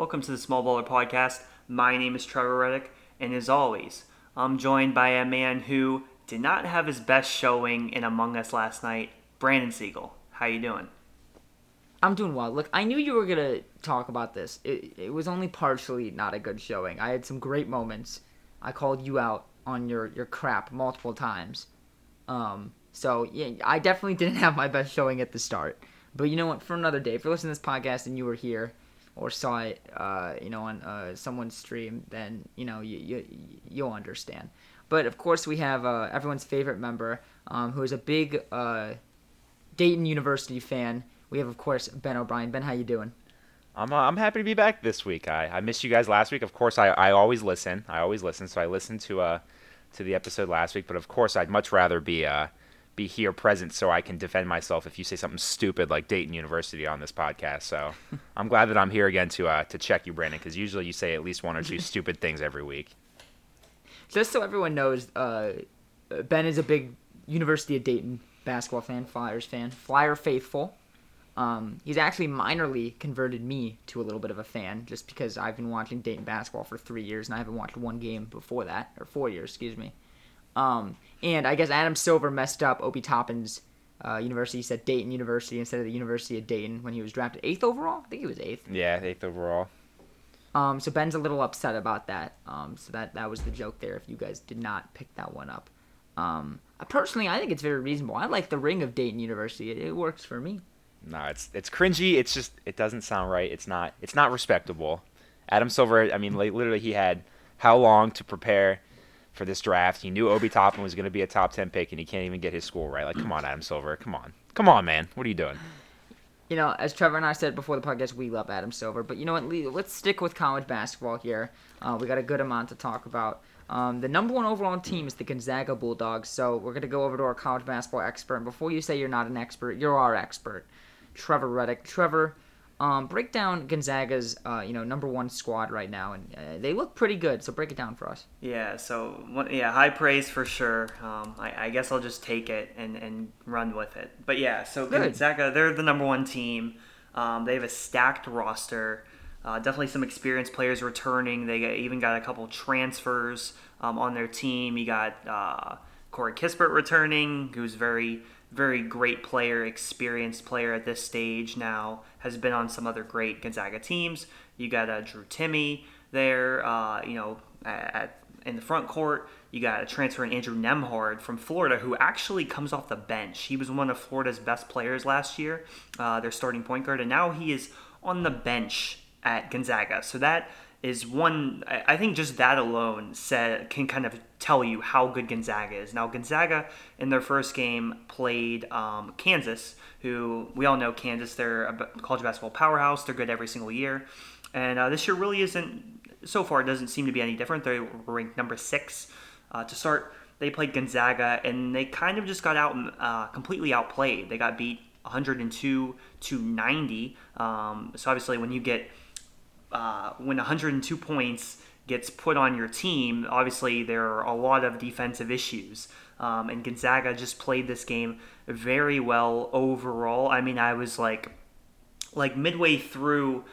Welcome to the Small Baller Podcast. My name is Trevor Reddick, and as always, I'm joined by a man who did not have his best showing in Among Us last night, Brandon Siegel. How you doing? I'm doing well. Look, I knew you were gonna talk about this. It, it was only partially not a good showing. I had some great moments. I called you out on your your crap multiple times. Um, so yeah, I definitely didn't have my best showing at the start. But you know what? For another day, if you're listening to this podcast and you were here or saw it, uh, you know, on uh, someone's stream, then you know you, you you'll understand. But of course, we have uh, everyone's favorite member, um, who is a big uh, Dayton University fan. We have, of course, Ben O'Brien. Ben, how you doing? I'm, uh, I'm happy to be back this week. I, I missed you guys last week. Of course, I, I always listen. I always listen. So I listened to uh to the episode last week. But of course, I'd much rather be uh be here present so I can defend myself if you say something stupid like Dayton University on this podcast. So I'm glad that I'm here again to uh to check you, Brandon, because usually you say at least one or two stupid things every week. Just so everyone knows, uh, Ben is a big University of Dayton basketball fan, Flyers fan, Flyer faithful. Um, he's actually minorly converted me to a little bit of a fan just because I've been watching Dayton basketball for three years and I haven't watched one game before that, or four years, excuse me. Um, and I guess Adam Silver messed up Obi Toppin's uh, university. He said Dayton University instead of the University of Dayton when he was drafted eighth overall. I think he was eighth. Yeah, eighth overall. Um, so Ben's a little upset about that. Um, so that that was the joke there. If you guys did not pick that one up, um, personally, I think it's very reasonable. I like the ring of Dayton University. It, it works for me. No, it's it's cringy. It's just it doesn't sound right. It's not it's not respectable. Adam Silver. I mean, like, literally, he had how long to prepare for this draft? He knew Obi Toppin was going to be a top ten pick, and he can't even get his school right. Like, come on, Adam Silver. Come on, come on, man. What are you doing? You know, as Trevor and I said before the podcast, we love Adam Silver. But you know what? Let's stick with college basketball here. Uh, we got a good amount to talk about. Um, the number one overall team is the Gonzaga Bulldogs. So we're going to go over to our college basketball expert. And before you say you're not an expert, you're our expert. Trevor Reddick. Trevor, um, break down Gonzaga's uh, you know number one squad right now, and uh, they look pretty good. So break it down for us. Yeah. So yeah, high praise for sure. Um, I, I, guess I'll just take it and, and run with it. But yeah, so good. Gonzaga, they're the number one team. Um, they have a stacked roster. Uh, definitely some experienced players returning. They even got a couple transfers um, on their team. You got uh, Corey Kispert returning, who's very very great player, experienced player at this stage now, has been on some other great Gonzaga teams. You got uh, Drew Timme there, uh, you know, at, in the front court. You got a transfer in Andrew Nembhard from Florida, who actually comes off the bench. He was one of Florida's best players last year, uh, their starting point guard, and now he is on the bench at Gonzaga. So that is one. I think just that alone said can kind of tell you how good Gonzaga is. Now Gonzaga in their first game played um, Kansas, who we all know Kansas. They're a college basketball powerhouse. They're good every single year, and uh, this year really isn't. So far, it doesn't seem to be any different. They were ranked number six uh, to start. They played Gonzaga, and they kind of just got out uh, completely outplayed. They got beat 102 to 90. Um, so obviously, when you get uh, when 102 points gets put on your team, obviously there are a lot of defensive issues. Um, and Gonzaga just played this game very well overall. I mean, I was like, like midway through,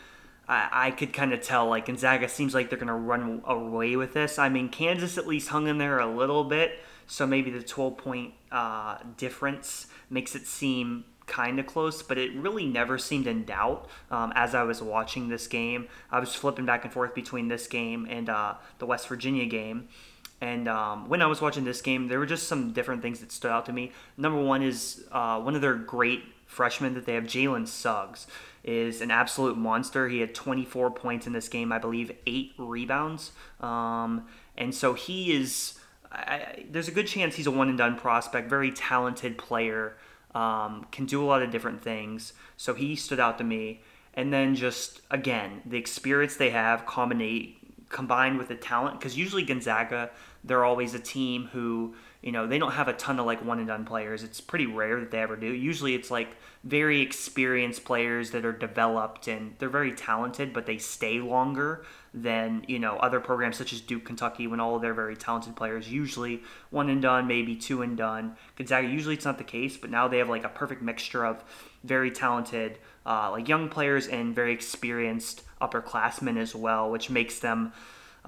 I, I could kind of tell like Gonzaga seems like they're gonna run away with this. I mean, Kansas at least hung in there a little bit, so maybe the 12 point uh, difference makes it seem kind of close, but it really never seemed in doubt um, as I was watching this game. I was flipping back and forth between this game and uh, the West Virginia game. And um, when I was watching this game, there were just some different things that stood out to me. Number one is uh, one of their great freshmen that they have, Jalen Suggs, is an absolute monster. He had 24 points in this game, I believe, eight rebounds. Um, and so he is. I, there's a good chance he's a one and done prospect, very talented player um, can do a lot of different things. So he stood out to me. And then just again, the experience they have combinate combined with the talent because usually Gonzaga they're always a team who you know they don't have a ton of like one and done players. It's pretty rare that they ever do. Usually it's like very experienced players that are developed and they're very talented but they stay longer than you know other programs such as duke kentucky when all of their very talented players usually one and done maybe two and done gonzaga usually it's not the case but now they have like a perfect mixture of very talented uh, like young players and very experienced upperclassmen as well, which makes them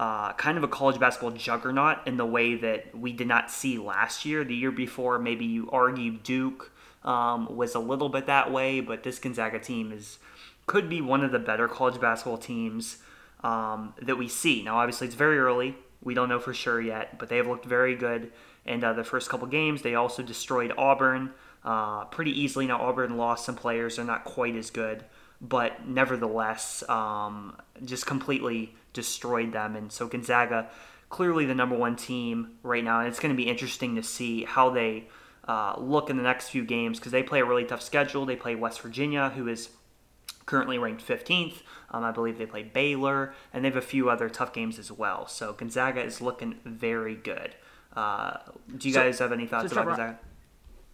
uh, kind of a college basketball juggernaut in the way that we did not see last year. The year before, maybe you argue Duke um, was a little bit that way, but this Gonzaga team is could be one of the better college basketball teams um, that we see. Now, obviously, it's very early. We don't know for sure yet, but they have looked very good. And uh, the first couple games, they also destroyed Auburn uh, pretty easily. Now, Auburn lost some players; they're not quite as good, but nevertheless, um, just completely destroyed them. And so Gonzaga, clearly the number one team right now, and it's going to be interesting to see how they uh, look in the next few games because they play a really tough schedule. They play West Virginia, who is currently ranked 15th. Um, I believe they play Baylor, and they have a few other tough games as well. So Gonzaga is looking very good. Uh, do you so, guys have any thoughts so about Gonzaga?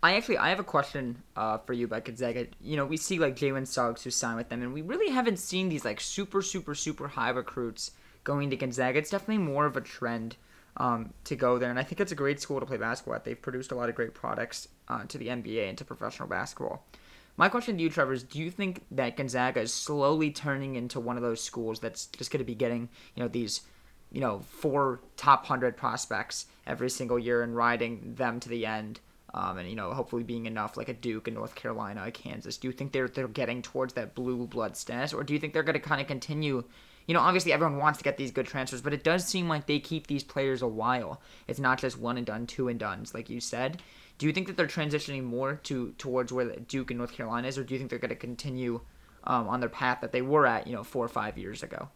I actually I have a question uh, for you about Gonzaga. You know, we see like Jalen Suggs who signed with them, and we really haven't seen these like super super super high recruits going to Gonzaga. It's definitely more of a trend um, to go there, and I think it's a great school to play basketball at. They've produced a lot of great products uh, to the NBA and to professional basketball. My question to you, Trevor, is: Do you think that Gonzaga is slowly turning into one of those schools that's just going to be getting you know these you know four top hundred prospects every single year and riding them to the end? Um, and you know hopefully being enough like a Duke, a North Carolina, a Kansas. Do you think they're they're getting towards that blue blood status, or do you think they're going to kind of continue? You know, obviously everyone wants to get these good transfers, but it does seem like they keep these players a while. It's not just one and done, two and duns, like you said. Do you think that they're transitioning more to towards where Duke and North Carolina is, or do you think they're going to continue um, on their path that they were at, you know, four or five years ago?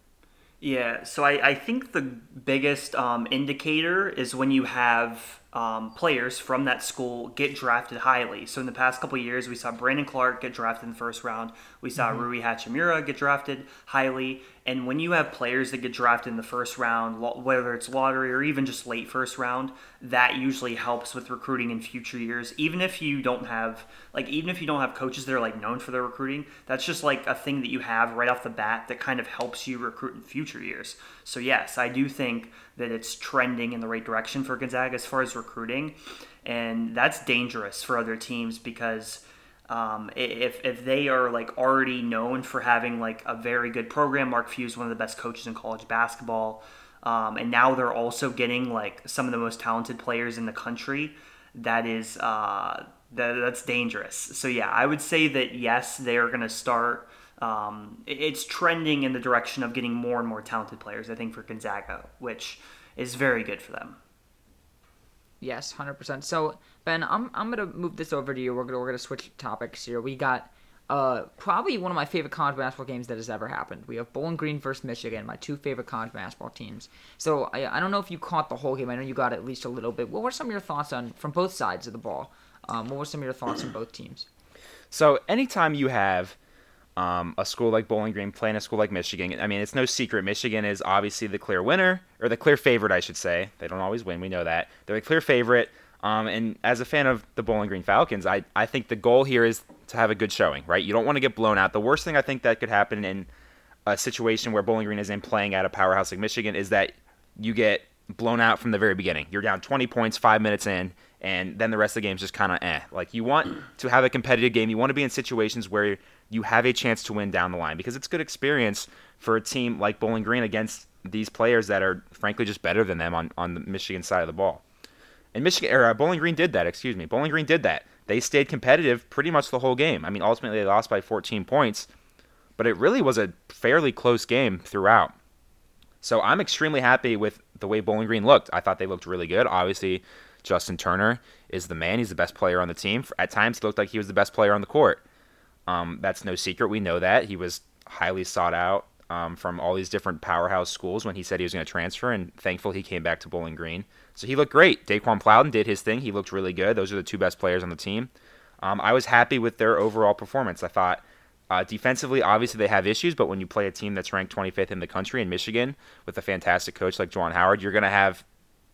Yeah, so I, I think the biggest um, indicator is when you have um, players from that school get drafted highly. So in the past couple years, we saw Brandon Clarke get drafted in the first round. We saw mm-hmm. Rui Hachimura get drafted highly. And when you have players that get drafted in the first round, whether it's lottery or even just late first round, that usually helps with recruiting in future years. Even if you don't have like even if you don't have coaches that are like known for their recruiting, that's just like a thing that you have right off the bat that kind of helps you recruit in future years. So yes, I do think that it's trending in the right direction for Gonzaga as far as recruiting, and that's dangerous for other teams because um, if, if they are like already known for having like a very good program, Mark Few is one of the best coaches in college basketball, um, and now they're also getting like some of the most talented players in the country. That is uh, that, that's dangerous. So yeah, I would say that yes, they are going to start. Um, it's trending in the direction of getting more and more talented players. I think for Gonzaga, which is very good for them. Yes, hundred percent. So Ben, I'm I'm gonna move this over to you. We're gonna we're gonna switch topics here. We got uh probably one of my favorite college basketball games that has ever happened. We have Bowling Green versus Michigan, my two favorite college basketball teams. So I I don't know if you caught the whole game. I know you got at least a little bit. What were some of your thoughts on from both sides of the ball? Um, what were some of your thoughts on both teams? So anytime you have um, a school like Bowling Green playing a school like Michigan. I mean, it's no secret Michigan is obviously the clear winner, or the clear favorite, I should say. They don't always win, we know that. They're the clear favorite. Um, and as a fan of the Bowling Green Falcons, I, I think the goal here is to have a good showing, right? You don't want to get blown out. The worst thing I think that could happen in a situation where Bowling Green is in playing at a powerhouse like Michigan is that you get blown out from the very beginning. You're down 20 points five minutes in, and then the rest of the game is just kind of eh. Like you want to have a competitive game. You want to be in situations where you have a chance to win down the line because it's good experience for a team like Bowling Green against these players that are frankly just better than them on, on the Michigan side of the ball. And Michigan or uh, Bowling Green did that, excuse me. Bowling Green did that. They stayed competitive pretty much the whole game. I mean, ultimately they lost by 14 points, but it really was a fairly close game throughout. So I'm extremely happy with the way Bowling Green looked. I thought they looked really good. Obviously, Justin Turner is the man. He's the best player on the team. At times, he looked like he was the best player on the court. Um, that's no secret. We know that. He was highly sought out um, from all these different powerhouse schools when he said he was going to transfer, and thankful he came back to Bowling Green. So he looked great. Daeqwon Plowden did his thing. He looked really good. Those are the two best players on the team. Um, I was happy with their overall performance. I thought uh, defensively, obviously they have issues, but when you play a team that's ranked 25th in the country in Michigan with a fantastic coach like Juwan Howard, you're going to have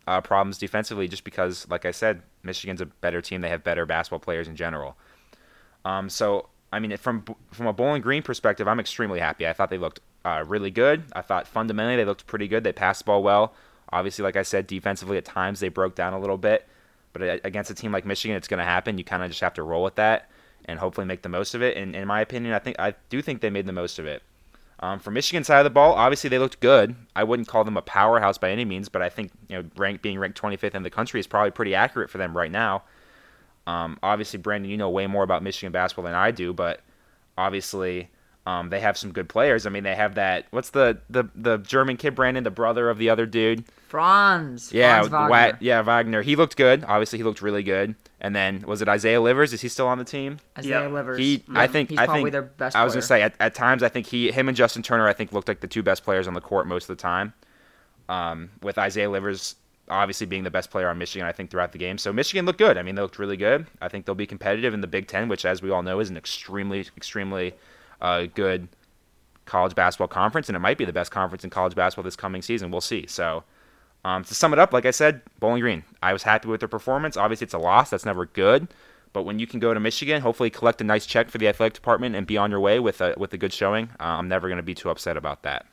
uh, problems defensively just because, like I said, Michigan's a better team. They have better basketball players in general. Um, so, I mean, from from a Bowling Green perspective, I'm extremely happy. I thought they looked uh, really good. I thought fundamentally they looked pretty good. They passed the ball well. Obviously, like I said, defensively at times they broke down a little bit. But against a team like Michigan, it's going to happen. You kind of just have to roll with that and hopefully make the most of it. And in my opinion, I think I do think they made the most of it. Um, for Michigan side of the ball, obviously they looked good. I wouldn't call them a powerhouse by any means, but I think you know, rank, being ranked 25th in the country is probably pretty accurate for them right now. Um, obviously, Brandon, you know way more about Michigan basketball than I do, but obviously um, they have some good players. I mean, they have that. What's the the the German kid, Brandon, the brother of the other dude? Franz. Yeah, Franz Wagner. Wa- yeah, Wagner. He looked good. Obviously, he looked really good. And then was it Isaiah Livers? Is he still on the team? Isaiah Yeah. Livers. He, Yeah, I think, he's I think their best. I was player. gonna say at, at times I think he, him and Justin Turner, I think looked like the two best players on the court most of the time. Um, with Isaiah Livers obviously being the best player on Michigan, I think throughout the game. So Michigan looked good. I mean, they looked really good. I think they'll be competitive in the Big Ten, which, as we all know, is an extremely, extremely uh, good college basketball conference, and it might be the best conference in college basketball this coming season. We'll see. So. Um, to sum it up, like I said, Bowling Green. I was happy with their performance. Obviously, it's a loss. That's never good. But when you can go to Michigan, hopefully collect a nice check for the athletic department and be on your way with a with a good showing, uh, I'm never going to be too upset about that.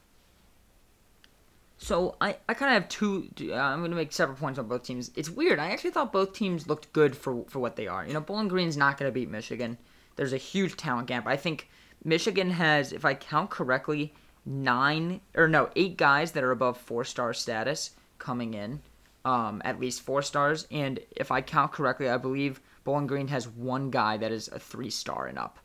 So I, I kind of have two. Uh, I'm going to make separate points on both teams. It's weird. I actually thought both teams looked good for for what they are. You know, Bowling Green's not going to beat Michigan. There's a huge talent gap. I think Michigan has, if I count correctly, nine or no, eight guys that are above four star status coming in. Um, at least four stars, and if I count correctly, I believe Bowling Green has one guy that is a three star and up.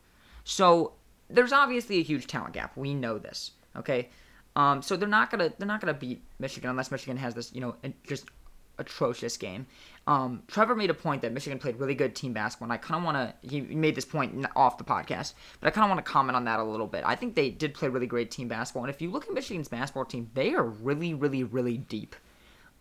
So there's obviously a huge talent gap. We know this. Okay. Um, so they're not gonna they're not gonna beat Michigan unless Michigan has this you know just atrocious game. Um, Trevor made a point that Michigan played really good team basketball, and I kind of want to. He made this point off the podcast, but I kind of want to comment on that a little bit. I think they did play really great team basketball, and if you look at Michigan's basketball team, they are really, really, really deep.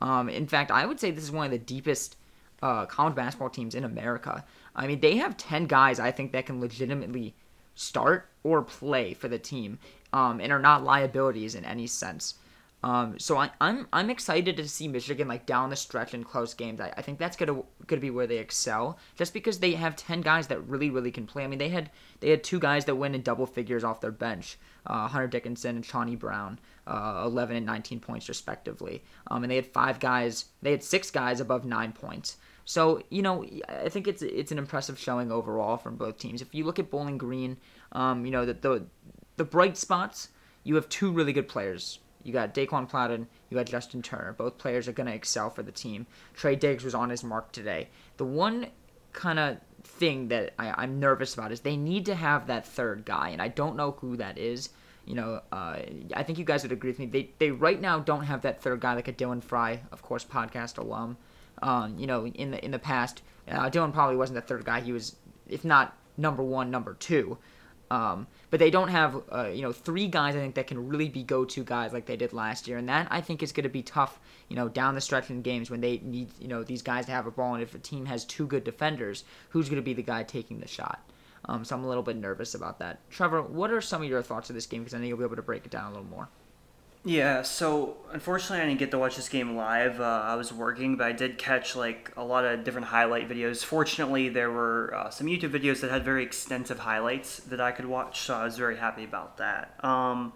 Um, in fact, I would say this is one of the deepest uh, college basketball teams in America. I mean, they have ten guys I think that can legitimately start or play for the team, um, and are not liabilities in any sense. Um, so I, I'm I'm excited to see Michigan like down the stretch in close games. I, I think that's gonna gonna be where they excel, just because they have ten guys that really really can play. I mean they had they had two guys that went in double figures off their bench, uh, Hunter Dickinson and Chaundee Brown, uh, 11 and 19 points respectively. Um, and they had five guys, they had six guys above nine points. So you know, I think it's it's an impressive showing overall from both teams. If you look at Bowling Green, um, you know the the bright spots, you have two really good players. You got Daeqwon Plowden, you got Justin Turner. Both players are going to excel for the team. Trey Diggs was on his mark today. The one kind of thing that I, am nervous about is they need to have that third guy, and I don't know who that is. You know, uh, I think you guys would agree with me. They they right now don't have that third guy like a Dylan Frye, of course, podcast alum. Um, you know, in the in the past, uh, Dylan probably wasn't the third guy. He was, if not number one, number two. Um, but they don't have, uh, you know, three guys I think that can really be go-to guys like they did last year, and that I think is going to be tough, you know, down the stretch in games when they need, you know, these guys to have a ball. And if a team has two good defenders, who's going to be the guy taking the shot? Um, so I'm a little bit nervous about that. Trevor, what are some of your thoughts of this game? Because I know you'll be able to break it down a little more. Yeah, so unfortunately, I didn't get to watch this game live. Uh, I was working, but I did catch like a lot of different highlight videos. Fortunately, there were uh, some YouTube videos that had very extensive highlights that I could watch, so I was very happy about that. Um,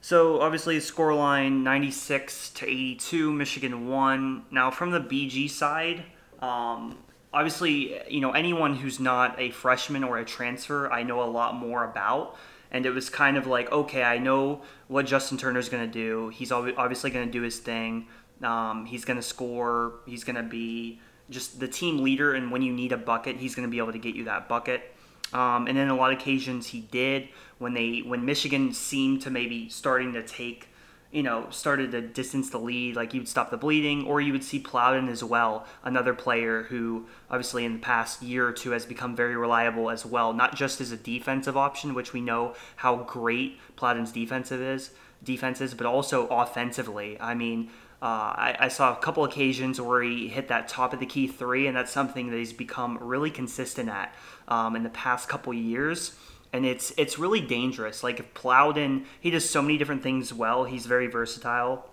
so obviously, scoreline 96 to 82, Michigan won. Now from the BG side, um, obviously, you know anyone who's not a freshman or a transfer, I know a lot more about and it was kind of like, okay, I know what Justin Turner's going to do. He's obviously going to do his thing. Um, he's going to score. He's going to be just the team leader, and when you need a bucket, he's going to be able to get you that bucket. Um, and then a lot of occasions he did when they when Michigan seemed to maybe starting to take you know, started to distance the lead, like you would stop the bleeding, or you would see Plowden as well, another player who obviously in the past year or two has become very reliable as well, not just as a defensive option, which we know how great Plowden's defensive is, defense is, but also offensively. I mean, uh, I, I, saw a couple occasions where he hit that top of the key three, and that's something that he's become really consistent at um, in the past couple years and it's it's really dangerous. Like if Plowden, he does so many different things well. He's very versatile.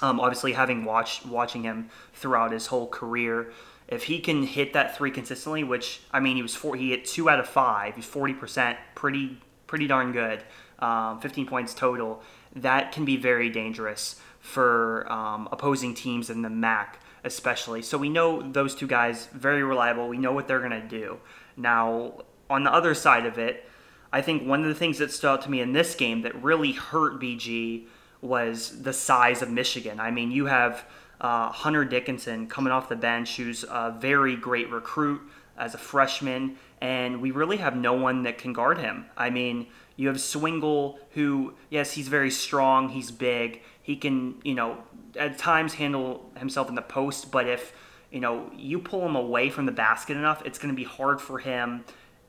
Um, obviously, having watched watching him throughout his whole career, if he can hit that three consistently, which I mean, he was four, he hit two out of five. He's forty percent, pretty pretty darn good. Um, Fifteen points total. That can be very dangerous for um, opposing teams in the MAC, especially. So we know those two guys very reliable. We know what they're gonna do. Now on the other side of it I think one of the things that stood out to me in this game that really hurt BG was the size of Michigan. I mean, you have uh, Hunter Dickinson coming off the bench, who's a very great recruit as a freshman, and we really have no one that can guard him. I mean, you have Swingle, who, yes, he's very strong, he's big, he can, you know, at times handle himself in the post, but if, you know, you pull him away from the basket enough, it's going to be hard for him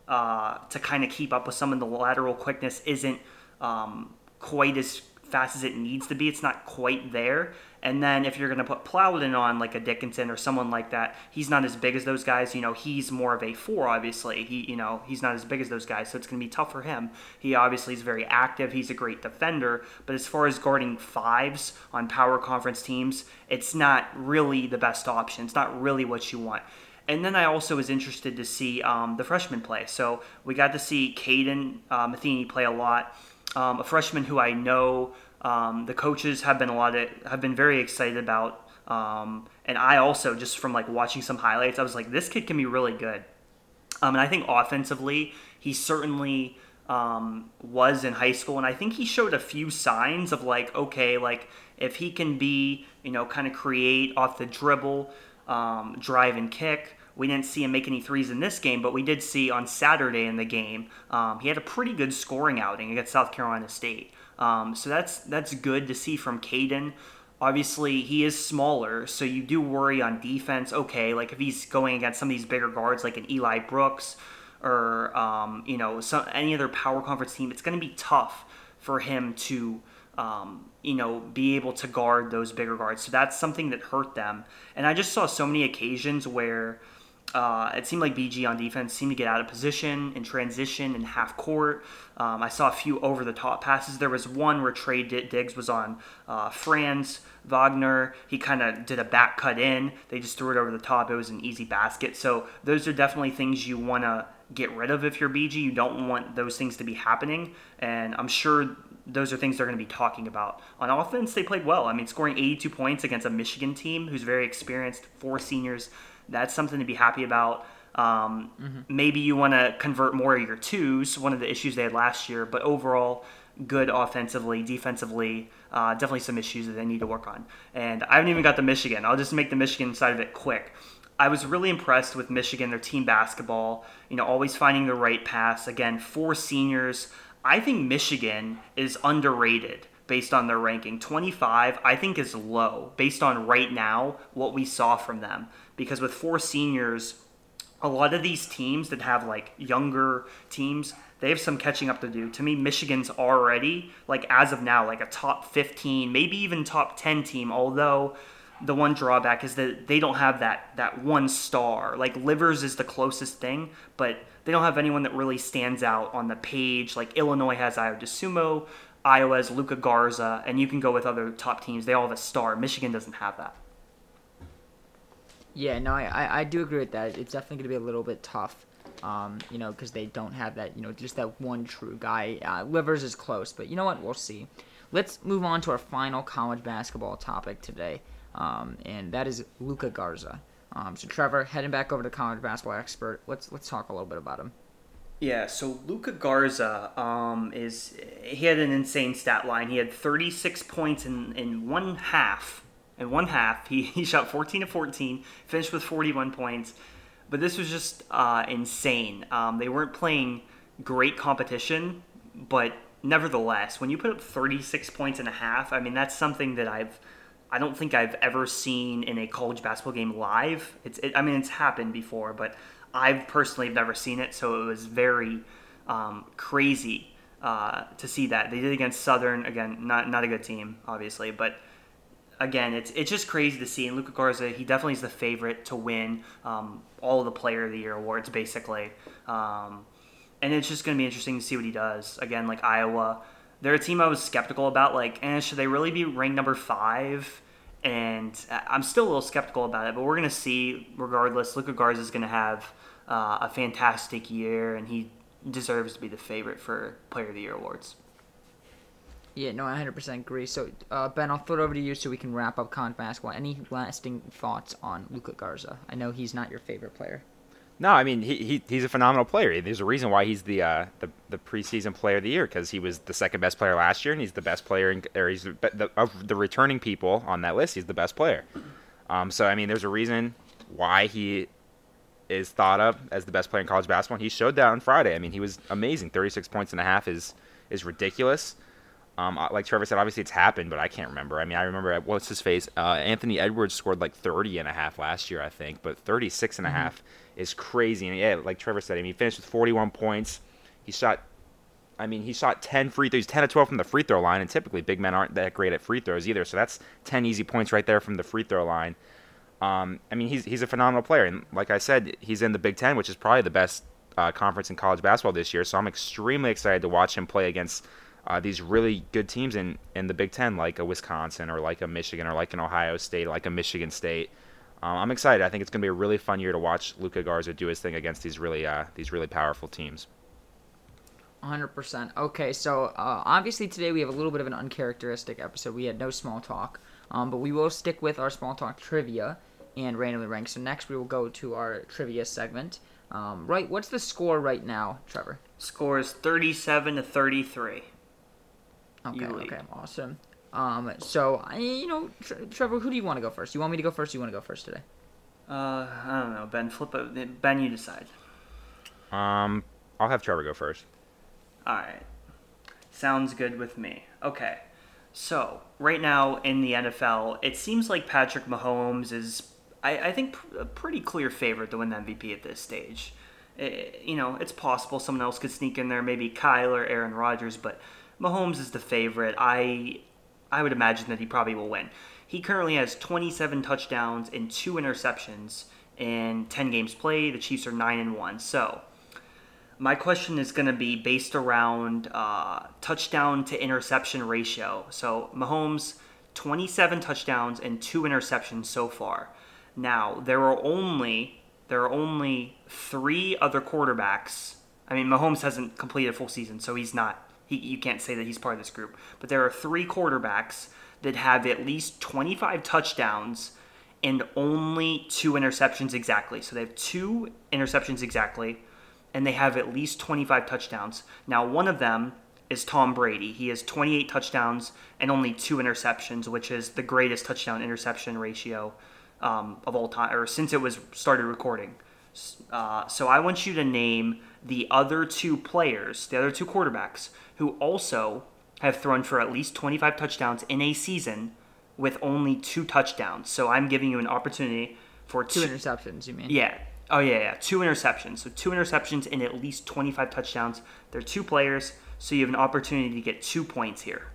uh, to kind of keep up with some of The lateral quickness isn't um, quite as fast as it needs to be. It's not quite there. And then if you're going to put Plowden on like a Dickinson or someone like that, he's not as big as those guys. You know, he's more of a four, obviously. He, you know, he's not as big as those guys, so it's going to be tough for him. He obviously is very active. He's a great defender. But as far as guarding fives on power conference teams, it's not really the best option. It's not really what you want. And then I also was interested to see um, the freshman play. So we got to see Kaden uh, Metheny play a lot, um, a freshman who I know um, the coaches have been a lot of, have been very excited about. Um, and I also just from like watching some highlights, I was like, this kid can be really good. Um, and I think offensively, he certainly um, was in high school, and I think he showed a few signs of like, okay, like if he can be, you know, kind of create off the dribble, um, drive and kick. We didn't see him make any threes in this game, but we did see on Saturday in the game um, he had a pretty good scoring outing against South Carolina State. Um, so that's that's good to see from Kaden. Obviously, he is smaller, so you do worry on defense. Okay, like if he's going against some of these bigger guards, like an Eli Brooks or um, you know some, any other power conference team, it's going to be tough for him to um, you know be able to guard those bigger guards. So that's something that hurt them. And I just saw so many occasions where uh, it seemed like BG on defense seemed to get out of position in transition in half court. Um, I saw a few over the top passes. There was one where Trey Diggs was on uh, Franz Wagner. He kind of did a back cut in. They just threw it over the top. It was an easy basket. So those are definitely things you want to get rid of if you're BG. You don't want those things to be happening. And I'm sure those are things they're going to be talking about. On offense, they played well. I mean, scoring 82 points against a Michigan team who's very experienced, four seniors that's something to be happy about. Um, mm-hmm. Maybe you want to convert more of your twos, one of the issues they had last year, but overall, good offensively, defensively, uh, definitely some issues that they need to work on. And I haven't even got the Michigan. I'll just make the Michigan side of it quick. I was really impressed with Michigan, their team basketball, you know, always finding the right pass. Again, four seniors. I think Michigan is underrated based on their ranking. 25, I think, is low based on right now what we saw from them because with four seniors, a lot of these teams that have like younger teams, they have some catching up to do. To me, Michigan's already like as of now like a top 15, maybe even top 10 team, although the one drawback is that they don't have that that one star. Like Livers is the closest thing, but they don't have anyone that really stands out on the page. Like Illinois has Ayo Dosunmu, Iowa has Luka Garza, and you can go with other top teams. They all have a star. Michigan doesn't have that. Yeah, no, I, I, I do agree with that. It's definitely going to be a little bit tough, um, you know, because they don't have that, you know, just that one true guy. Uh, Livers is close, but you know what? We'll see. Let's move on to our final college basketball topic today, um, and that is Luka Garza. Um, so Trevor, heading back over to college basketball expert, let's let's talk a little bit about him. Yeah, so Luka Garza um, is he had an insane stat line. He had 36 points in, in one half in one half. He, he shot 14 to 14, finished with 41 points. But this was just uh, insane. Um, they weren't playing great competition, but nevertheless, when you put up 36 points and a half, I mean, that's something that I've. I don't think I've ever seen in a college basketball game live. It's, it, I mean, it's happened before, but I've personally never seen it, so it was very um, crazy uh, to see that. They did against Southern again, not not a good team, obviously, but again, it's it's just crazy to see. And Luka Garza, he definitely is the favorite to win um, all the Player of the Year awards, basically. Um, and it's just going to be interesting to see what he does. Again, like Iowa, they're a team I was skeptical about. Like, and eh, should they really be ranked number five? And I'm still a little skeptical about it, but we're going to see. Regardless, Luka Garza is going to have uh, a fantastic year, and he deserves to be the favorite for Player of the Year awards. Yeah, no, I 100% agree. So, uh, Ben, I'll throw it over to you so we can wrap up college basketball. Any lasting thoughts on Luka Garza? I know he's not your favorite player. No, I mean he, he he's a phenomenal player. There's a reason why he's the uh, the the preseason player of the year because he was the second best player last year and he's the best player in, or he's the, the, of the returning people on that list. He's the best player. Um, so I mean, there's a reason why he is thought of as the best player in college basketball. And he showed that on Friday. I mean, he was amazing. 36 points and a half is is ridiculous. Um, like Trevor said, obviously it's happened, but I can't remember. I mean, I remember what's his face. Uh, Anthony Edwards scored like 30 and a half last year, I think, but 36 and a mm-hmm. half is crazy. And yeah, like Trevor said, I mean, he finished with 41 points. He shot, I mean, he shot 10 free throws, 10 to 12 from the free throw line, and typically big men aren't that great at free throws either. So that's 10 easy points right there from the free throw line. Um, I mean, he's he's a phenomenal player, and like I said, he's in the Big Ten, which is probably the best uh, conference in college basketball this year. So I'm extremely excited to watch him play against uh, these really good teams in, in the Big Ten, like a Wisconsin or like a Michigan or like an Ohio State, like a Michigan State. Um, I'm excited. I think it's going to be a really fun year to watch Luka Garza do his thing against these really uh, these really powerful teams. 100%. Okay, so uh, obviously today we have a little bit of an uncharacteristic episode. We had no small talk, um, but we will stick with our small talk trivia and randomly rank. So next we will go to our trivia segment. Um, right, what's the score right now, Trevor? Score is 37 to 33. Okay, okay, awesome. Um, so you know, Trevor, who do you want to go first? You want me to go first? Or you want to go first today? Uh, I don't know, Ben. Flip it. Ben, you decide. Um, I'll have Trevor go first. All right, sounds good with me. Okay, so right now in the NFL, it seems like Patrick Mahomes is, I, I think, a pretty clear favorite to win the MVP at this stage. It, you know, it's possible someone else could sneak in there, maybe Kyler, Aaron Rodgers, but Mahomes is the favorite. I I would imagine that he probably will win. He currently has 27 touchdowns and two interceptions in 10 games played. The Chiefs are nine and one. So my question is going to be based around uh, touchdown to interception ratio. So Mahomes, 27 touchdowns and two interceptions so far. Now there are only there are only three other quarterbacks. I mean, Mahomes hasn't completed a full season, so he's not he, you can't say that he's part of this group. But there are three quarterbacks that have at least 25 touchdowns and only two interceptions exactly. So they have two interceptions exactly, and they have at least 25 touchdowns. Now, one of them is Tom Brady. He has 28 touchdowns and only two interceptions, which is the greatest touchdown interception ratio um, of all time, or since it was started recording. Uh, so I want you to name the other two players, the other two quarterbacks who also have thrown for at least 25 touchdowns in a season with only two touchdowns. So I'm giving you an opportunity for two, two interceptions, you mean? Yeah. Oh, yeah, yeah. Two interceptions. So two interceptions and at least 25 touchdowns. They're two players, so you have an opportunity to get two points here.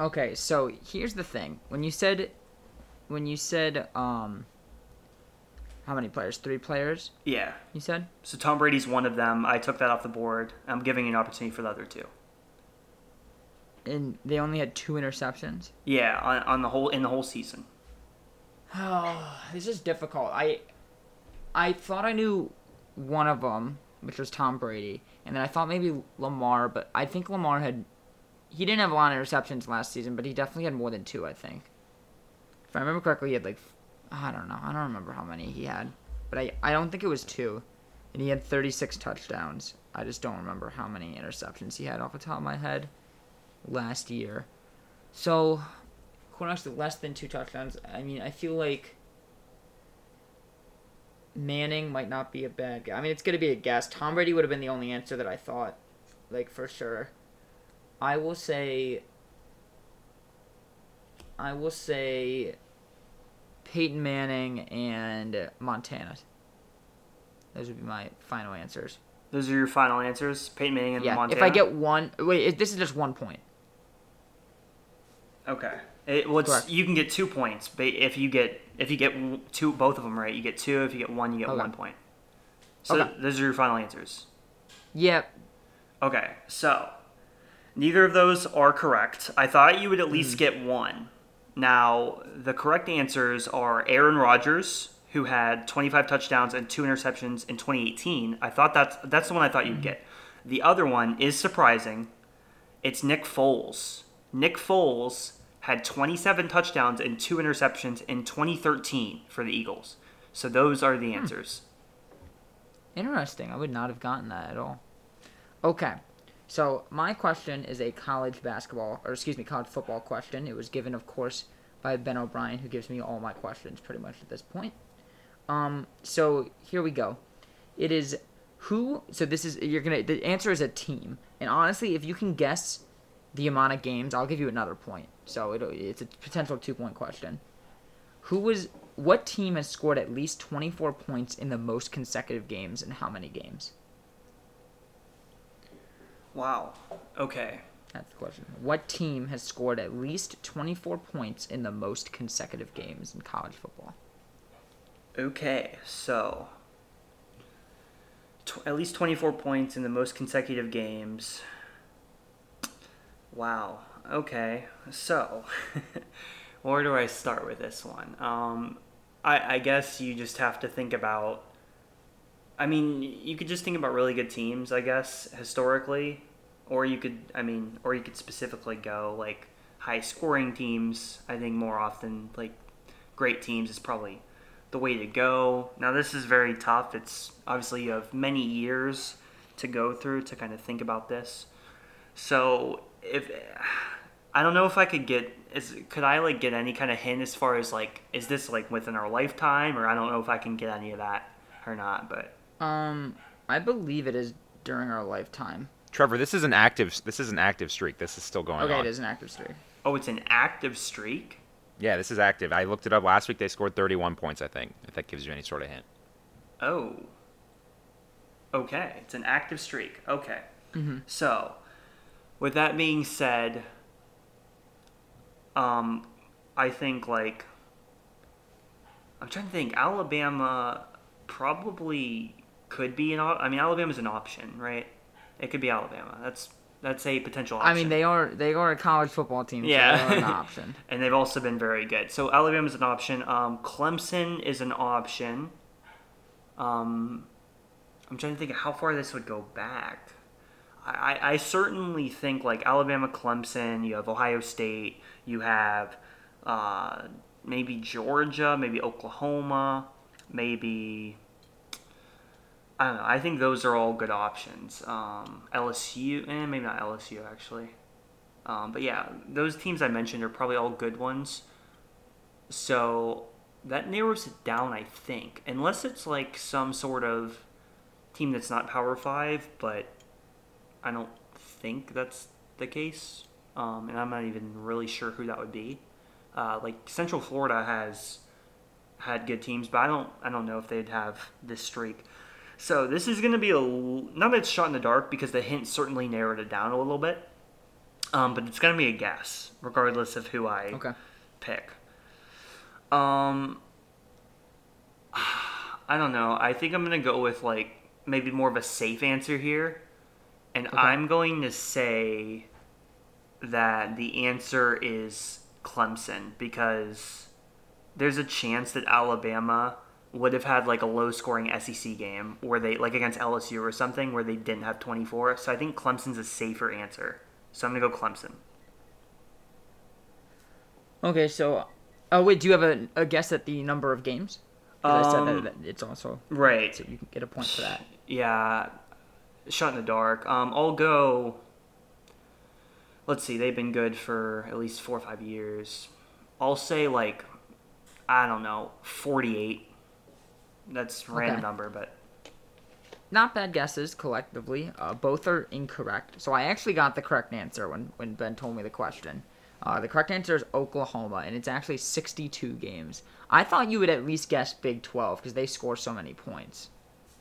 Okay, so here's the thing. When you said when you said um how many players? Three players? Yeah. You said? So Tom Brady's one of them. I took that off the board. I'm giving you an opportunity for the other two. And they only had two interceptions? Yeah, on, on the whole in the whole season. Oh, this is difficult. I I thought I knew one of them, which was Tom Brady, and then I thought maybe Lamar, but I think Lamar had he didn't have a lot of interceptions last season, but he definitely had more than two, I think. If I remember correctly, he had like I don't know. I don't remember how many he had, but I I don't think it was two, and he had 36 touchdowns. I just don't remember how many interceptions he had off the top of my head last year. So, quarterbacks less than two touchdowns. I mean, I feel like Manning might not be a bad guy. I mean, it's gonna be a guess. Tom Brady would have been the only answer that I thought, like for sure. I will say. I will say Peyton Manning and Montana. Those would be my final answers. Those are your final answers, Peyton Manning and yeah, Montana. If I get one, wait, this is just one point. Okay. It, well, you can get two points, but if you get if you get two, both of them right, you get two. If you get one, you get okay. one point. So okay. those are your final answers. Yep. Okay, so neither of those are correct. I thought you would at least mm. get one. Now, the correct answers are Aaron Rodgers, who had 25 touchdowns and two interceptions in 2018. I thought that's that's the one I thought you'd get. The other one is surprising. It's Nick Foles. Nick Foles had 27 touchdowns and two interceptions in 2013 for the Eagles. So those are the hmm. answers. Interesting. I would not have gotten that at all. Okay. So my question is a college basketball, or excuse me, college football question. It was given, of course, by Ben O'Brien, who gives me all my questions pretty much at this point. Um, so here we go. It is who. So this is you're gonna. The answer is a team, and honestly, if you can guess the amount of games, I'll give you another point. So it, it's a potential two point question. Who was what team has scored at least 24 points in the most consecutive games and how many games? Wow. Okay. That's the question. What team has scored at least 24 points in the most consecutive games in college football? Okay, so tw- at least 24 points in the most consecutive games. Wow. Okay, so where do I start with this one? Um, I, I guess you just have to think about. I mean, you could just think about really good teams, I guess, historically, or you could, I mean, or you could specifically go like high scoring teams. I think more often, like great teams is probably the way to go. Now, this is very tough. It's obviously you have many years to go through to kind of think about this. So, if I don't know if I could get is could I like get any kind of hint as far as like is this like within our lifetime or I don't know if I can get any of that or not, but um I believe it is during our lifetime. Trevor, this is an active this is an active streak. This is still going okay, on. Okay, it is an active streak. Oh, it's an active streak? Yeah, this is active. I looked it up last week. They scored 31 points, I think. If that gives you any sort of hint. Oh. Okay, it's an active streak. Okay. Mm-hmm. So, with that being said, um, I think like I'm trying to think. Alabama probably could be an. Op- I mean, Alabama's an option, right? It could be Alabama. That's that's a potential option. I mean, they are they are a college football team. Yeah, so an option. and they've also been very good. So Alabama's an option. Um, Clemson is an option. Um, I'm trying to think of how far this would go back. I, I certainly think like Alabama, Clemson. You have Ohio State. You have uh, maybe Georgia, maybe Oklahoma, maybe I don't know. I think those are all good options. Um, LSU, and eh, maybe not LSU actually. Um, but yeah, those teams I mentioned are probably all good ones. So that narrows it down, I think. Unless it's like some sort of team that's not Power Five, but I don't think that's the case. Um, and I'm not even really sure who that would be. Uh, like Central Florida has had good teams, but I don't I don't know if they'd have this streak. So this is going to be a not that it's shot in the dark because the hint certainly narrowed it down a little bit. Um, but it's going to be a guess, regardless of who I okay. pick. Um, I don't know. I think I'm going to go with like maybe more of a safe answer here, and okay. I'm going to say that the answer is Clemson because there's a chance that Alabama would have had like a low scoring SEC game where they like against LSU or something where they didn't have 24. So I think Clemson's a safer answer. So I'm going to go Clemson. Okay, so oh wait, do you have a, a guess at the number of games? Um, I said that, that it's also right. So you can get a point for that. Yeah, shot in the dark. Um, I'll go. Let's see, they've been good for at least four or five years. I'll say like, I don't know, forty-eight. That's random okay. number, but not bad guesses collectively. Uh, both are incorrect. So I actually got the correct answer when when Ben told me the question. Uh, the correct answer is Oklahoma, and it's actually 62 games. I thought you would at least guess Big 12 because they score so many points.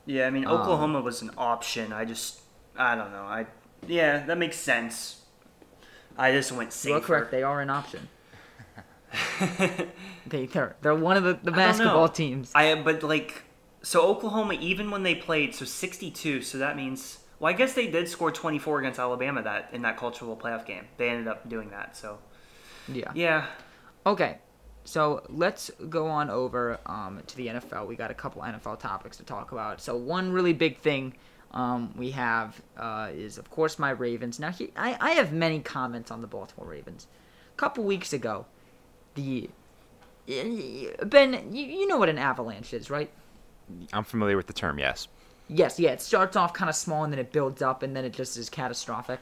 Yeah, I mean Oklahoma um, was an option. I just, I don't know. I yeah, that makes sense. I just went safer. You're correct. They are an option. they they're they're one of the, the basketball teams. I but like so Oklahoma even when they played so 62 so that means well I guess they did score 24 against Alabama that in that cultural playoff game. They ended up doing that. So yeah. Yeah. Okay. So let's go on over um, to the NFL. We got a couple NFL topics to talk about. So one really big thing um, we have uh, is, of course, my Ravens. Now, he, I, I have many comments on the Baltimore Ravens. A couple weeks ago, the Ben, you, you know what an avalanche is, right? I'm familiar with the term, yes. Yes, yeah, it starts off kind of small and then it builds up and then it just is catastrophic.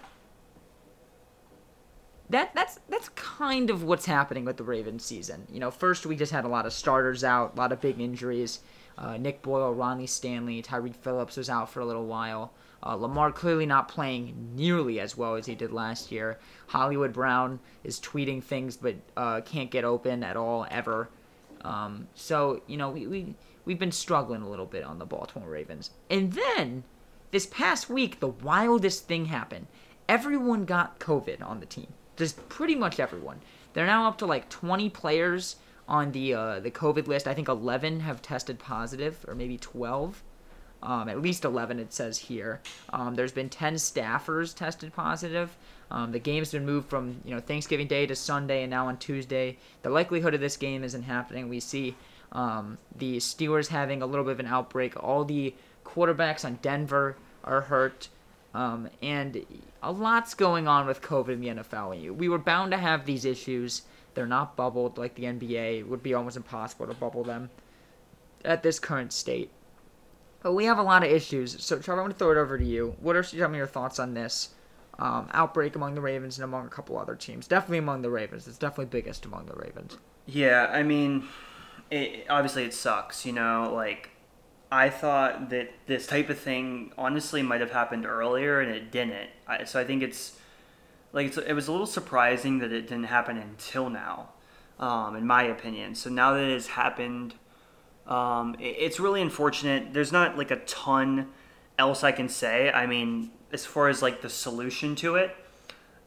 That that's that's kind of what's happening with the Ravens season. You know, first we just had a lot of starters out, a lot of big injuries. Uh, Nick Boyle, Ronnie Stanley, Tyre Phillips was out for a little while. Uh, Lamar clearly not playing nearly as well as he did last year. Hollywood Brown is tweeting things but uh, can't get open at all ever. Um, so you know we, we we've been struggling a little bit on the Baltimore Ravens. And then this past week, the wildest thing happened. Everyone got COVID on the team. Just pretty much everyone. They're now up to like 20 players on the uh, the COVID list. I think 11 have tested positive, or maybe 12. Um, at least 11 it says here. Um, there's been 10 staffers tested positive. Um, the game's been moved from you know Thanksgiving Day to Sunday, and now on Tuesday. The likelihood of this game isn't happening. We see um, the Steelers having a little bit of an outbreak. All the quarterbacks on Denver are hurt. Um, and a lot's going on with COVID in the NFL. We were bound to have these issues. They're not bubbled like the NBA. It would be almost impossible to bubble them at this current state. But we have a lot of issues. So, Trevor, I'm going to throw it over to you. What are some of your thoughts on this um, outbreak among the Ravens and among a couple other teams? Definitely among the Ravens. It's definitely biggest among the Ravens. Yeah, I mean, it, obviously it sucks. You know, like I thought that this type of thing honestly might have happened earlier, and it didn't. I, so I think it's like it was a little surprising that it didn't happen until now, um, in my opinion. So now that it has happened, um, it, it's really unfortunate. There's not like a ton else I can say. I mean, as far as like the solution to it,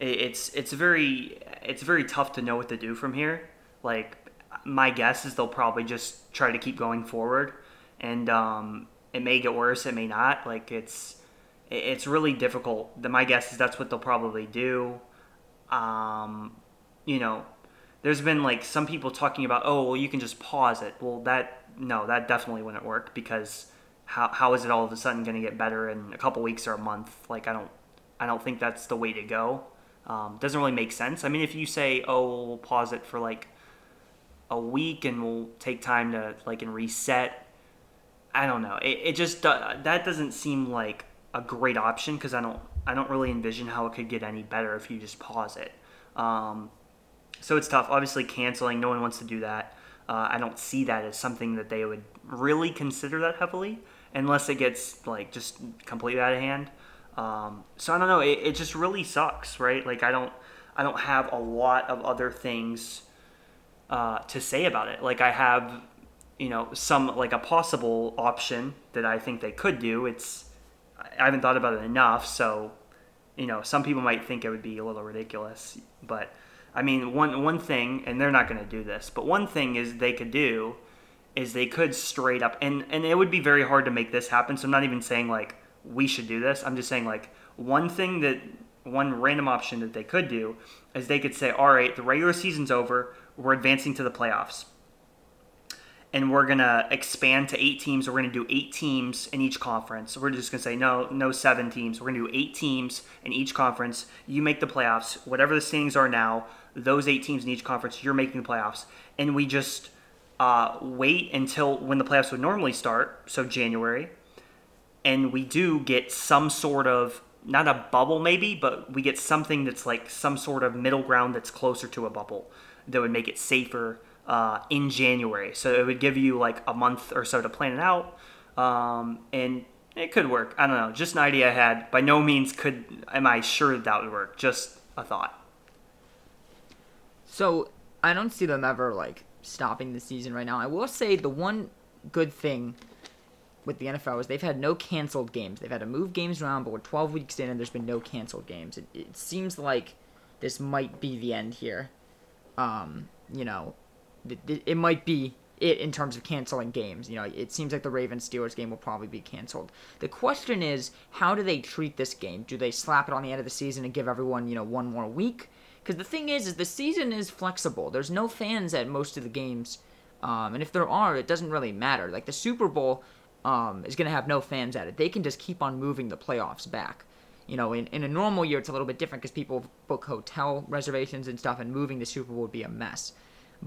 it it's it's very it's very tough to know what to do from here. Like my guess is they'll probably just try to keep going forward, and um, it may get worse, it may not. Like it's it's really difficult. My guess is that's what they'll probably do. Um, you know, there's been like some people talking about, oh, well, you can just pause it. Well, that no, that definitely wouldn't work because how how is it all of a sudden going to get better in a couple weeks or a month? Like I don't I don't think that's the way to go. Um, doesn't really make sense. I mean, if you say, oh, we'll pause it for like a week and we'll take time to like and reset. I don't know. It, it just that doesn't seem like a great option because I don't I don't really envision how it could get any better if you just pause it. Um, so it's tough. Obviously, canceling. No one wants to do that. Uh, I don't see that as something that they would really consider that heavily unless it gets like just completely out of hand. Um, so I don't know. It, it just really sucks, right? Like I don't I don't have a lot of other things uh, to say about it. Like I have, you know, some like a possible option that I think they could do. It's I haven't thought about it enough, so you know, some people might think it would be a little ridiculous, but I mean, one one thing, and they're not going to do this, but one thing is they could do is they could straight up, and and it would be very hard to make this happen. So I'm not even saying like we should do this. I'm just saying like one thing that one random option that they could do is they could say, all right, the regular season's over we're advancing to the playoffs. And we're gonna expand to eight teams. We're gonna do eight teams in each conference. We're just gonna say no, no seven teams. We're gonna do eight teams in each conference. You make the playoffs. Whatever the standings are now, those eight teams in each conference, you're making the playoffs. And we just uh, wait until when the playoffs would normally start, so January, and we do get some sort of not a bubble maybe, but we get something that's like some sort of middle ground that's closer to a bubble that would make it safer uh, in January. So it would give you like a month or so to plan it out, um, and it could work. I don't know, just an idea I had. By no means could am I sure that, would work. Just a thought. So I don't see them ever like stopping the season right now. I will say the one good thing with the NFL is they've had no canceled games. They've had to move games around, but we're 12 weeks in and there's been no canceled games. It, it seems like this might be the end here um, you know, it, might be it in terms of canceling games. You know, it seems like the Ravens Steelers game will probably be canceled. The question is, how do they treat this game? Do they slap it on the end of the season and give everyone, you know, one more week? Because the thing is, is the season is flexible. There's no fans at most of the games, um, and if there are, it doesn't really matter. Like the Super Bowl um, is going to have no fans at it. They can just keep on moving the playoffs back. You know, in, in a normal year, it's a little bit different because people book hotel reservations and stuff, and moving the Super Bowl would be a mess.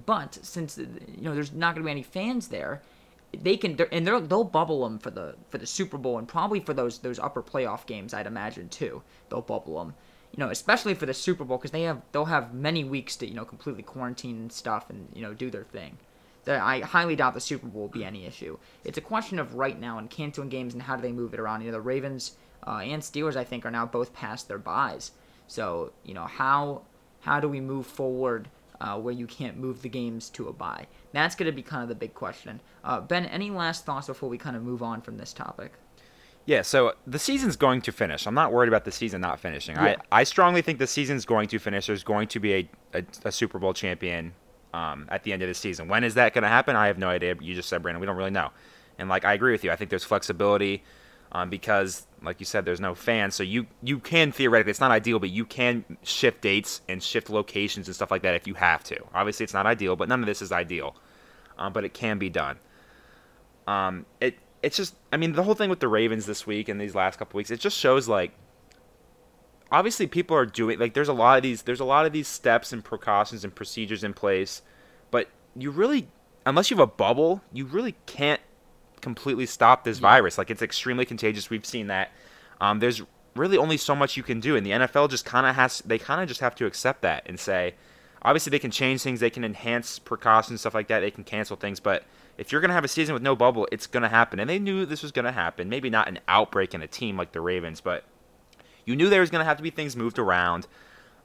But since you know there's not going to be any fans there, they can and they'll they'll bubble them for the for the Super Bowl and probably for those those upper playoff games. I'd imagine too. They'll bubble them, you know, especially for the Super Bowl because they have they'll have many weeks to you know completely quarantine and stuff and you know do their thing. I highly doubt the Super Bowl will be any issue. It's a question of right now and canceling games and how do they move it around. You know, the Ravens uh, and Steelers I think are now both past their byes. So you know how how do we move forward uh, where you can't move the games to a bye. That's going to be kind of the big question. Uh, ben, any last thoughts before we kind of move on from this topic? Yeah, so the season's going to finish. I'm not worried about the season not finishing. Yeah. I, I strongly think the season's going to finish. There's going to be a, a, a Super Bowl champion um, at the end of the season. When is that going to happen? I have no idea. You just said, Brandon, we don't really know. And like I agree with you. I think there's flexibility um, because, like you said, there's no fans, so you you can theoretically. It's not ideal, but you can shift dates and shift locations and stuff like that if you have to. Obviously, it's not ideal, but none of this is ideal, um, but it can be done. Um, it it's just, I mean, the whole thing with the Ravens this week and these last couple weeks, it just shows like obviously people are doing like there's a lot of these there's a lot of these steps and precautions and procedures in place, but you really unless you have a bubble, you really can't completely stop this yeah. virus. Like it's extremely contagious. We've seen that. Um, there's really only so much you can do, and the NFL just kind of has. They kind of just have to accept that and say, obviously they can change things, they can enhance precautions, stuff like that. They can cancel things, but if you're gonna have a season with no bubble, it's gonna happen. And they knew this was gonna happen. Maybe not an outbreak in a team like the Ravens, but you knew there was gonna have to be things moved around.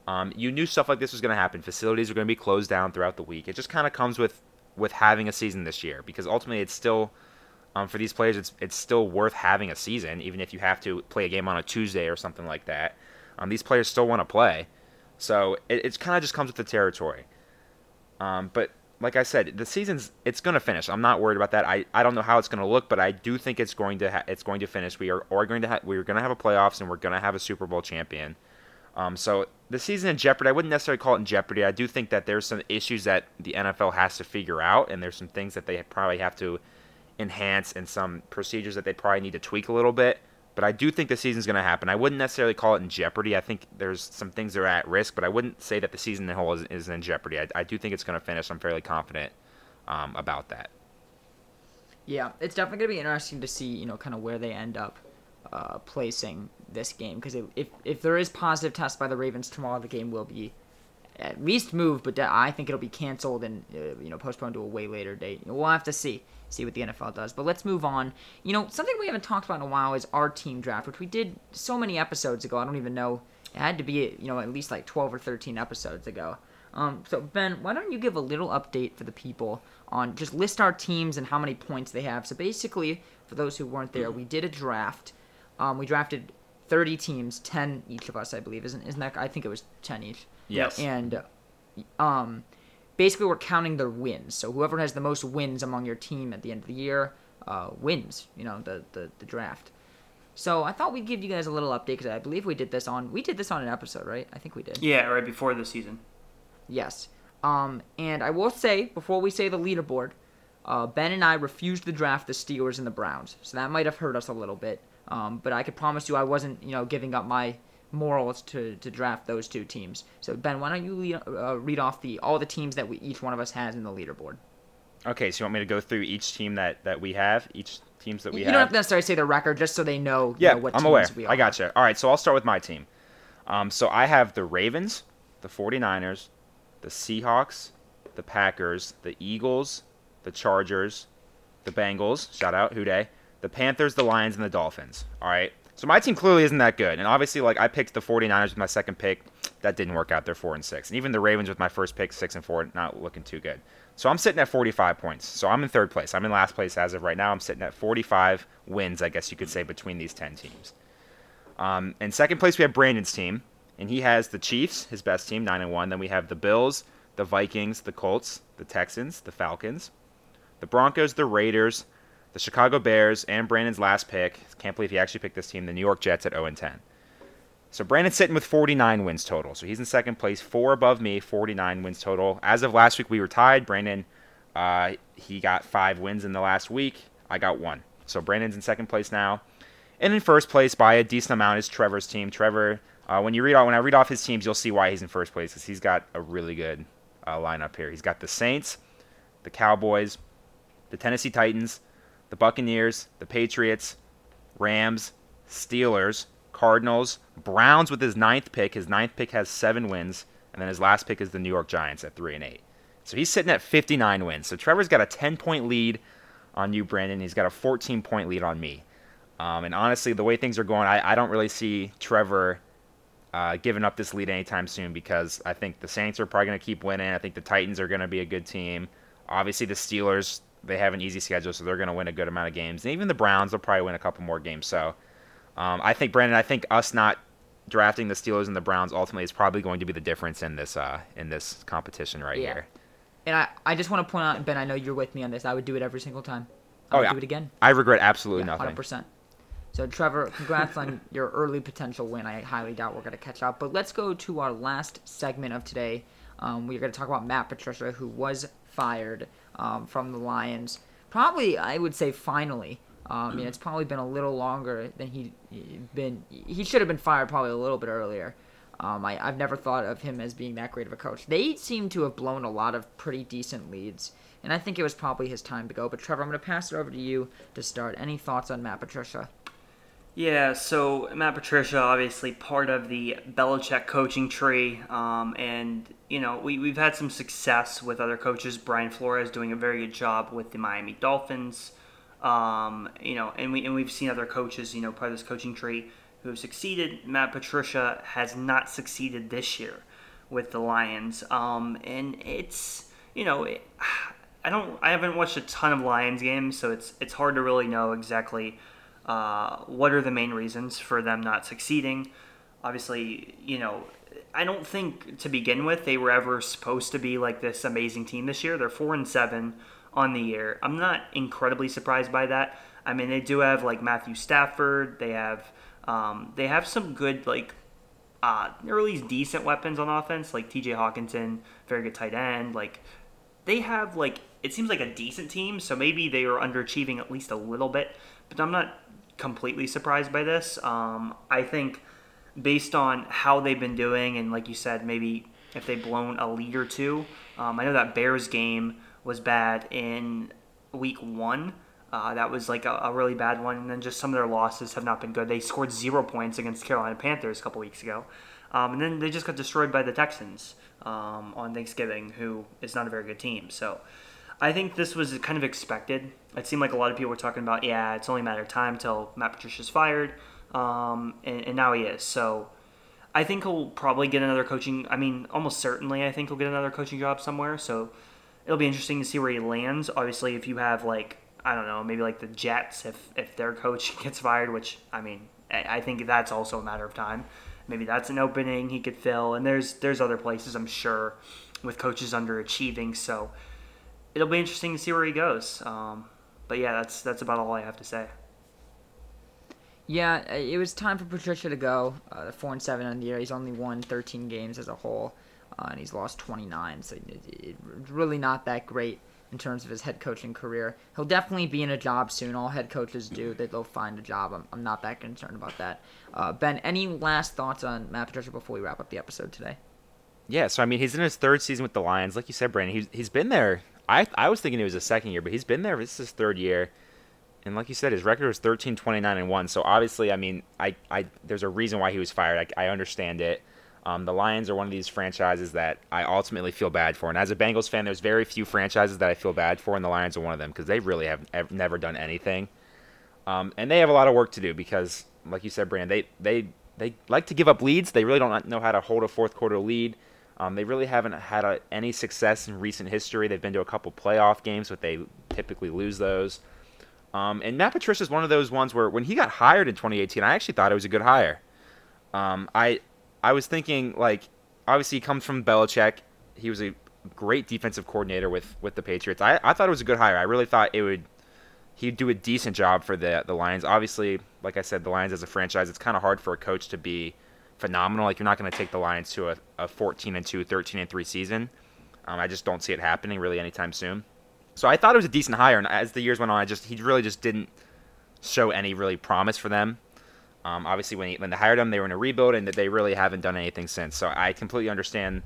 Um, you knew stuff like this was going to happen. Facilities are going to be closed down throughout the week. It just kind of comes with with having a season this year because ultimately it's still um, for these players, it's it's still worth having a season, even if you have to play a game on a Tuesday or something like that. Um, these players still want to play, so it, it kind of just comes with the territory. Um, but like I said, the season's it's going to finish. I'm not worried about that. I, I don't know how it's going to look, but I do think it's going to ha- it's going to finish. We are, are going to ha- we're going to have a playoffs and we're going to have a Super Bowl champion. Um, so the season in jeopardy. I wouldn't necessarily call it in jeopardy. I do think that there's some issues that the NFL has to figure out, and there's some things that they probably have to enhance and some procedures that they probably need to tweak a little bit. But I do think the season's going to happen. I wouldn't necessarily call it in jeopardy. I think there's some things that are at risk, but I wouldn't say that the season in whole is, is in jeopardy. I, I, do think it's going to finish. I'm fairly confident um, about that. Yeah, it's definitely going to be interesting to see, you know, kind of where they end up uh, placing this game because if if there is positive tests by the Ravens tomorrow, the game will be at least moved, but I think it'll be canceled and uh, you know postponed to a way later date. We'll have to see see what the NFL does. But let's move on. You know, something we haven't talked about in a while is our team draft, which we did so many episodes ago. I don't even know. It had to be, you know, at least like 12 or 13 episodes ago. Um, so Ben, why don't you give a little update for the people on just list our teams and how many points they have. So basically, for those who weren't there, we did a draft. Um, we drafted 30 teams, 10 each of us, I believe. Isn't isn't that? I think it was 10 each. Yes. And um, basically we're counting their wins. So whoever has the most wins among your team at the end of the year uh, wins. You know the, the the draft. So I thought we'd give you guys a little update because I believe we did this on we did this on an episode, right? I think we did. Yeah, right before the season. Yes. Um, and I will say before we say the leaderboard, uh, Ben and I refused to draft the Steelers and the Browns, so that might have hurt us a little bit. Um, but I could promise you I wasn't, you know, giving up my morals to, to draft those two teams. So Ben, why don't you lead, uh, read off the all the teams that we each one of us has in the leaderboard? Okay, so you want me to go through each team that, that we have, each teams that we you have? You don't have to necessarily say the record, just so they know. Yeah, know, what I'm aware. I got you. All right, so I'll start with my team. Um, so I have the Ravens, the 49ers, the Seahawks, the Packers, the Eagles, the Chargers, the Bengals. Shout out, Who. The Panthers, the Lions, and the Dolphins. All right. So my team clearly isn't that good. And obviously, like I picked the 49ers with my second pick. That didn't work out. They're four and six. And even the Ravens with my first pick, six and four, not looking too good. So I'm sitting at 45 points. So I'm in third place. I'm in last place as of right now. I'm sitting at 45 wins, I guess you could say, between these 10 teams. Um, in second place, we have Brandon's team, and he has the Chiefs, his best team, nine and one. Then we have the Bills, the Vikings, the Colts, the Texans, the Falcons, the Broncos, the Raiders, the Chicago Bears, and Brandon's last pick. Can't believe he actually picked this team, the New York Jets at 0 and 10. So Brandon's sitting with 49 wins total. So he's in second place, four above me, 49 wins total. As of last week, we were tied. Brandon, uh, he got five wins in the last week. I got one. So Brandon's in second place now. And in first place by a decent amount is Trevor's team. Trevor, uh, when you read when I read off his teams, you'll see why he's in first place because he's got a really good uh, lineup here. He's got the Saints, the Cowboys, the Tennessee Titans, the Buccaneers, the Patriots, Rams, Steelers, Cardinals, Browns with his ninth pick. His ninth pick has seven wins, and then his last pick is the New York Giants at three and eight. So he's sitting at 59 wins. So Trevor's got a 10 point lead on you, Brandon. He's got a 14 point lead on me. Um, and honestly, the way things are going, I, I don't really see Trevor uh, giving up this lead anytime soon because I think the Saints are probably going to keep winning. I think the Titans are going to be a good team. Obviously, the Steelers, they have an easy schedule, so they're going to win a good amount of games. And even the Browns, they'll probably win a couple more games. So um, I think, Brandon, I think us not drafting the Steelers and the Browns ultimately is probably going to be the difference in this uh, in this competition right yeah. here. And I, I just want to point out, Ben, I know you're with me on this. I would do it every single time. I oh, would yeah. do it again. I regret absolutely yeah, nothing. 100%. So, Trevor, congrats on your early potential win. I highly doubt we're going to catch up. But let's go to our last segment of today. Um, we're going to talk about Matt Patricia, who was fired um, from the Lions. Probably, I would say, finally. Um, I mean, it's probably been a little longer than he been. He should have been fired probably a little bit earlier. Um, I, I've never thought of him as being that great of a coach. They seem to have blown a lot of pretty decent leads, and I think it was probably his time to go. But Trevor, I'm going to pass it over to you to start. Any thoughts on Matt Patricia? Yeah, so Matt Patricia, obviously part of the Belichick coaching tree, um, and you know we we've had some success with other coaches. Brian Flores doing a very good job with the Miami Dolphins, um, you know, and we and we've seen other coaches, you know, part of this coaching tree who have succeeded. Matt Patricia has not succeeded this year with the Lions, um, and it's you know. It, I don't. I haven't watched a ton of Lions games, so it's it's hard to really know exactly uh, what are the main reasons for them not succeeding? Obviously, you know, I don't think to begin with they were ever supposed to be like this amazing team this year. They're four and seven on the year. I'm not incredibly surprised by that. I mean, they do have like Matthew Stafford. They have um, they have some good like uh, or at least decent weapons on offense, like T.J. Hockenson, very good tight end. Like they have like it seems like a decent team, so maybe they are underachieving at least a little bit. But I'm not completely surprised by this. Um, I think based on how they've been doing, and like you said, maybe if they've blown a lead or two. Um, I know that Bears game was bad in week one. Uh, that was like a, a, really bad one. And then just some of their losses have not been good. They scored zero points against Carolina Panthers a couple weeks ago. Um, and then they just got destroyed by the Texans um, on Thanksgiving, who is not a very good team. So I think this was kind of expected. It seemed like a lot of people were talking about, yeah, it's only a matter of time till Matt Patricia's fired, um, and, and, now he is. So I think he'll probably get another coaching. I mean, almost certainly, I think he'll get another coaching job somewhere. So it'll be interesting to see where he lands. Obviously, if you have like I don't know, maybe like the Jets, if if their coach gets fired, which I mean, I think that's also a matter of time. Maybe that's an opening he could fill, and there's there's other places I'm sure with coaches underachieving. So it'll be interesting to see where he goes. Um, but yeah, that's that's about all I have to say. Yeah, it was time for Patricia to go. Uh, four and seven on the year. He's only won 13 games as a whole, uh, and he's lost 29. So it's it, really not that great in terms of his head coaching career. He'll definitely be in a job soon. All head coaches do. That they'll find a job. I'm, I'm not that concerned about that. Uh, ben, any last thoughts on Matt Patricia before we wrap up the episode today? Yeah, so I mean, he's in his third season with the Lions. Like you said, Brandon, he's he's been there I I was thinking it was his second year, but he's been there. This is his third year, and like you said, his record was 13, 29, and one. So obviously, I mean, I, I there's a reason why he was fired. I, I understand it. Um, the Lions are one of these franchises that I ultimately feel bad for, and as a Bengals fan, there's very few franchises that I feel bad for, and the Lions are one of them because they really have, have, never done anything, um, and they have a lot of work to do because, like you said, Brand, they they they like to give up leads. They really don't know how to hold a fourth quarter lead. Um, they really haven't had a, any success in recent history. They've been to a couple playoff games, but they typically lose those. Um, and Matt Patricia is one of those ones where when he got hired in 2018, I actually thought it was a good hire. Um, I I was thinking like obviously he comes from Belichick. He was a great defensive coordinator with with the Patriots. I, I thought it was a good hire. I really thought it would he'd do a decent job for the the Lions. Obviously, like I said, the Lions as a franchise, it's kind of hard for a coach to be phenomenal. Like you're not going to take the Lions to a, a 14 and 2, 13 and 3 season. Um, I just don't see it happening really anytime soon. So I thought it was a decent hire, and as the years went on, I just he really just didn't show any really promise for them. Um, obviously, when he, when they hired him, they were in a rebuild, and they really haven't done anything since. So I completely understand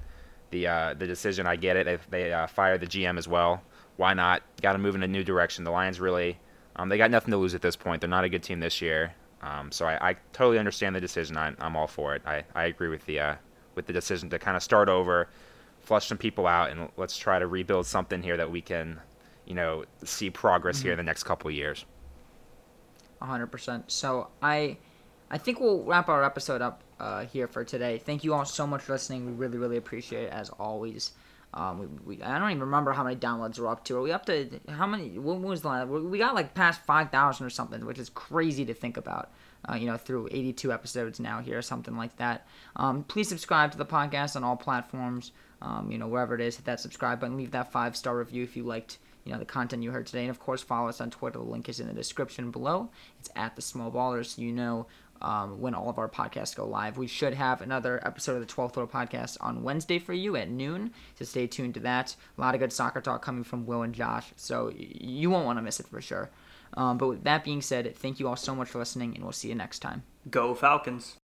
the uh, the decision. I get it. They, they uh, fired the GM as well. Why not? Got to move in a new direction. The Lions really Um, they got nothing to lose at this point. They're not a good team this year. Um, so I, I, totally understand the decision. I, am all for it. I, I agree with the uh, with the decision to kind of start over, flush some people out, and let's try to rebuild something here that we can, you know, see progress mm-hmm. here in the next couple of years. 100%. So I I think we'll wrap our episode up uh, here for today. Thank you all so much for listening. We really, really appreciate it as always. Um, we, we, I don't even remember how many downloads we're up to. Are we up to how many? What was the last? We got like past five thousand or something, which is crazy to think about. Uh, you know, through 82 episodes now here, or something like that. Um, please subscribe to the podcast on all platforms. Um, you know, wherever it is, hit that subscribe button. Leave that five star review if you liked you know the content you heard today and of course follow us on twitter the link is in the description below it's at the small ballers so you know um, when all of our podcasts go live. We should have another episode of the 12th Floor podcast on Wednesday for you at noon, so stay tuned to that. A lot of good soccer talk coming from Will and Josh, so you won't want to miss it for sure. Um, but with that being said, thank you all so much for listening, and we'll see you next time. Go Falcons!